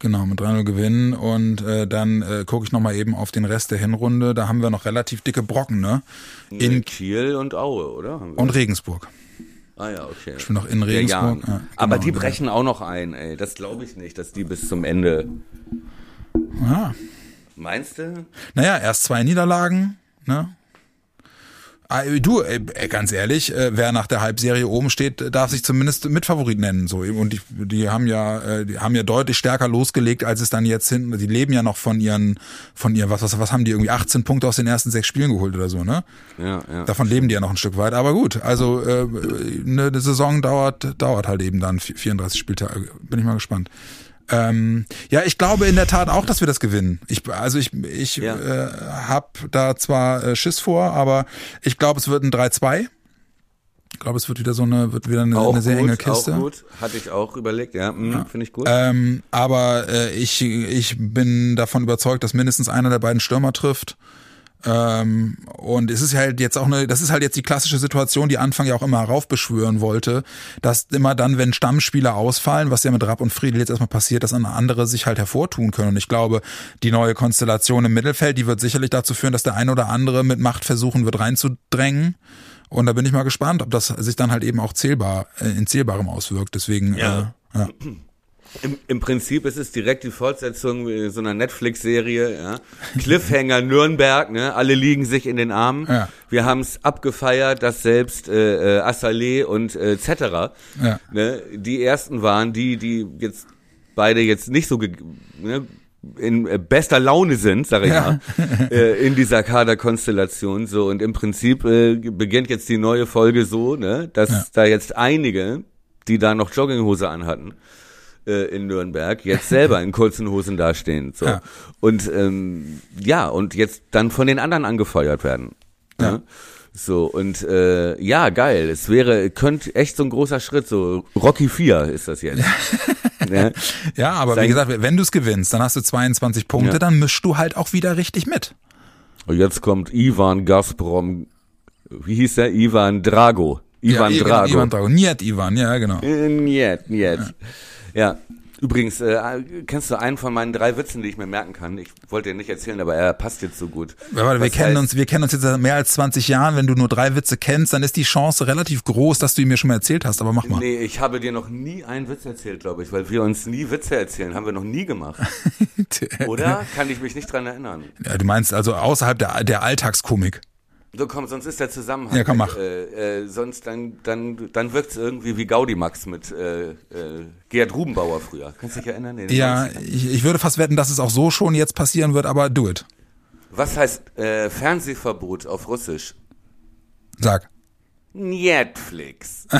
Genau, mit 3-0 gewinnen und äh, dann äh, gucke ich nochmal eben auf den Rest der Hinrunde. Da haben wir noch relativ dicke Brocken, ne? In Kiel und Aue, oder? Und Regensburg. Ah ja, okay. Ich bin noch in Regensburg. Ja, genau, Aber die brechen auch noch ein, ey. Das glaube ich nicht, dass die bis zum Ende. Ja. Meinst du? Naja, erst zwei Niederlagen, ne? Ah, du, ganz ehrlich, äh, wer nach der Halbserie oben steht, darf sich zumindest Mitfavorit nennen. So und die, die haben ja, äh, die haben ja deutlich stärker losgelegt, als es dann jetzt hinten. Die leben ja noch von ihren, von ihren, was, was, was haben die irgendwie 18 Punkte aus den ersten sechs Spielen geholt oder so, ne? Ja, ja. Davon leben die ja noch ein Stück weit. Aber gut, also äh, eine Saison dauert, dauert halt eben dann 34 Spieltage. Bin ich mal gespannt. Ähm, ja, ich glaube in der Tat auch, dass wir das gewinnen. Ich, also ich, ich ja. äh, habe da zwar äh, Schiss vor, aber ich glaube, es wird ein 3-2. Ich glaube, es wird wieder so eine, wird wieder eine, eine sehr gut, enge Kiste. Auch gut, hatte ich auch überlegt, ja, hm, ja. finde ich gut. Ähm, aber äh, ich, ich bin davon überzeugt, dass mindestens einer der beiden Stürmer trifft. Ähm, und es ist halt jetzt auch eine, das ist halt jetzt die klassische Situation, die Anfang ja auch immer heraufbeschwören wollte, dass immer dann, wenn Stammspieler ausfallen, was ja mit Rapp und Friedel jetzt erstmal passiert, dass andere sich halt hervortun können. Und ich glaube, die neue Konstellation im Mittelfeld, die wird sicherlich dazu führen, dass der ein oder andere mit Macht versuchen wird reinzudrängen. Und da bin ich mal gespannt, ob das sich dann halt eben auch zählbar, äh, in Zählbarem auswirkt. Deswegen, ja. Äh, ja. Im, Im Prinzip ist es direkt die Fortsetzung so einer Netflix-Serie. Ja. Cliffhanger Nürnberg, ne? alle liegen sich in den Armen. Ja. Wir haben es abgefeiert, dass selbst äh, äh, Assalé und äh, etc. Ja. Ne? die ersten waren, die die jetzt beide jetzt nicht so ne? in äh, bester Laune sind, sag ich mal, äh, in dieser Kaderkonstellation. So und im Prinzip äh, beginnt jetzt die neue Folge so, ne, dass da jetzt einige, die da noch Jogginghose anhatten, äh, in Nürnberg jetzt selber in kurzen Hosen dastehen. So. Ja. Und ähm, ja, und jetzt dann von den anderen angefeuert werden. Ja. Ne? So, und äh, ja, geil. Es wäre, könnte echt so ein großer Schritt, so Rocky 4 ist das jetzt. ne? Ja, aber Sein- wie gesagt, wenn du es gewinnst, dann hast du 22 Punkte, Ja. dann mischst du halt auch wieder richtig mit. Und jetzt kommt Ivan Gazprom, wie hieß der? Ivan Drago. Ivan ja, Drago. Ivan Drago. Niet Ivan, ja, genau. Niet, niet. Ja. Übrigens, äh, kennst du einen von meinen drei Witzen, die ich mir merken kann? Ich wollte dir nicht erzählen, aber er passt jetzt so gut. Ja, warte, wir kennen heißt- uns, wir kennen uns jetzt seit mehr als 20 Jahren. Wenn du nur drei Witze kennst, dann ist die Chance relativ groß, dass du ihn mir schon mal erzählt hast. Aber mach mal. Nee, ich habe dir noch nie einen Witz erzählt, glaube ich, weil wir uns nie Witze erzählen. Haben wir noch nie gemacht. Oder? Kann ich mich nicht dran erinnern. Ja, du meinst also außerhalb der, der Alltagskomik. So, komm, sonst ist der Zusammenhang. Ja, komm, mach. Äh, äh, sonst dann, dann, dann wirkt es irgendwie wie Gaudimax mit äh, äh, Gerd Rubenbauer früher. Kannst du dich erinnern? In den Ja, 90ern? ich, ich würde fast wetten, dass es auch so schon jetzt passieren wird, aber do it. Was heißt äh, Fernsehverbot auf Russisch? Sag. Netflix.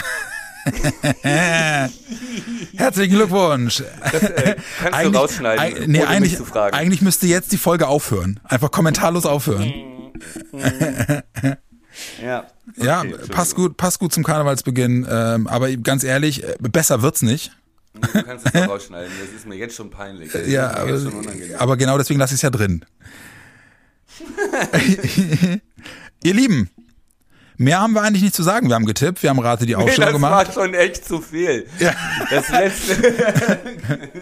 Herzlichen Glückwunsch. Äh, kannst du rausschneiden, eig- nee, eigentlich, zu fragen. eigentlich müsste jetzt die Folge aufhören. Einfach kommentarlos aufhören. Ja, Ja, Okay, passt gut, passt gut zum Karnevalsbeginn. Ähm, aber ganz ehrlich, äh, besser wird's nicht. Du kannst es doch rausschneiden. Das ist mir jetzt schon peinlich. Das Ja, aber, schon aber genau deswegen lasse ich es ja drin. Ihr Lieben, mehr haben wir eigentlich nicht zu sagen. Wir haben getippt, wir haben Rate die Nee, Aufstellung das gemacht. war schon echt zu viel. Ja. Das letzte.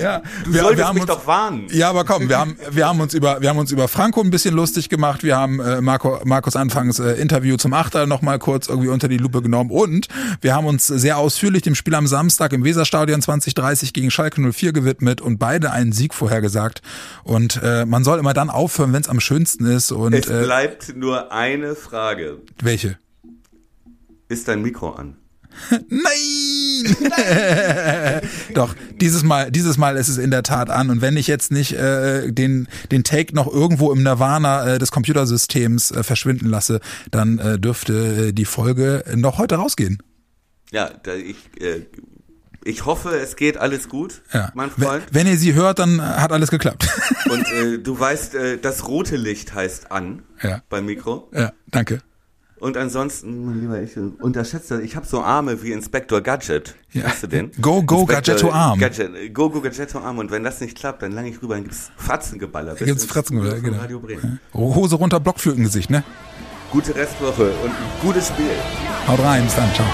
Ja, Du wir, solltest wir haben mich uns, doch warnen. Ja, aber komm, wir haben, wir haben uns über, wir haben uns über Franco ein bisschen lustig gemacht. Wir haben äh, Marco, Markus Anfangs äh, Interview zum Achter noch mal kurz irgendwie unter die Lupe genommen und wir haben uns sehr ausführlich dem Spiel am Samstag im Weserstadion 2030 gegen Schalke 04 gewidmet und beide einen Sieg vorhergesagt. Und äh, man soll immer dann aufhören, wenn es am schönsten ist. Und Es äh, bleibt nur eine Frage. welche? Ist dein Mikro an? Nein! Doch, dieses Mal, dieses Mal ist es in der Tat an. Und wenn ich jetzt nicht äh, den, den Take noch irgendwo im Nirvana äh, des Computersystems äh, verschwinden lasse, dann äh, dürfte äh, die Folge noch heute rausgehen. Ja, da ich, äh, ich hoffe, es geht alles gut, Ja. mein Wenn, Freund. wenn ihr sie hört, dann hat alles geklappt. Und äh, du weißt, äh, das rote Licht heißt an Ja. beim Mikro. ja, danke. Und ansonsten, mein Lieber, ich unterschätze, ich habe so Arme wie Inspector Gadget. Ja. Hast du den? Go, go, Inspector Gadgetto Arm. Gadget, go, go, Gadgetto Arm. Und wenn das nicht klappt, dann lange ich rüber, dann gibt's Fratzengeballer. bis Gibt's ins Fratzengeballer, genau. Radio Bremen. Hose runter, Blockflötengesicht, ne? Gute Restwoche und ein gutes Spiel. Haut rein, bis dann, ciao.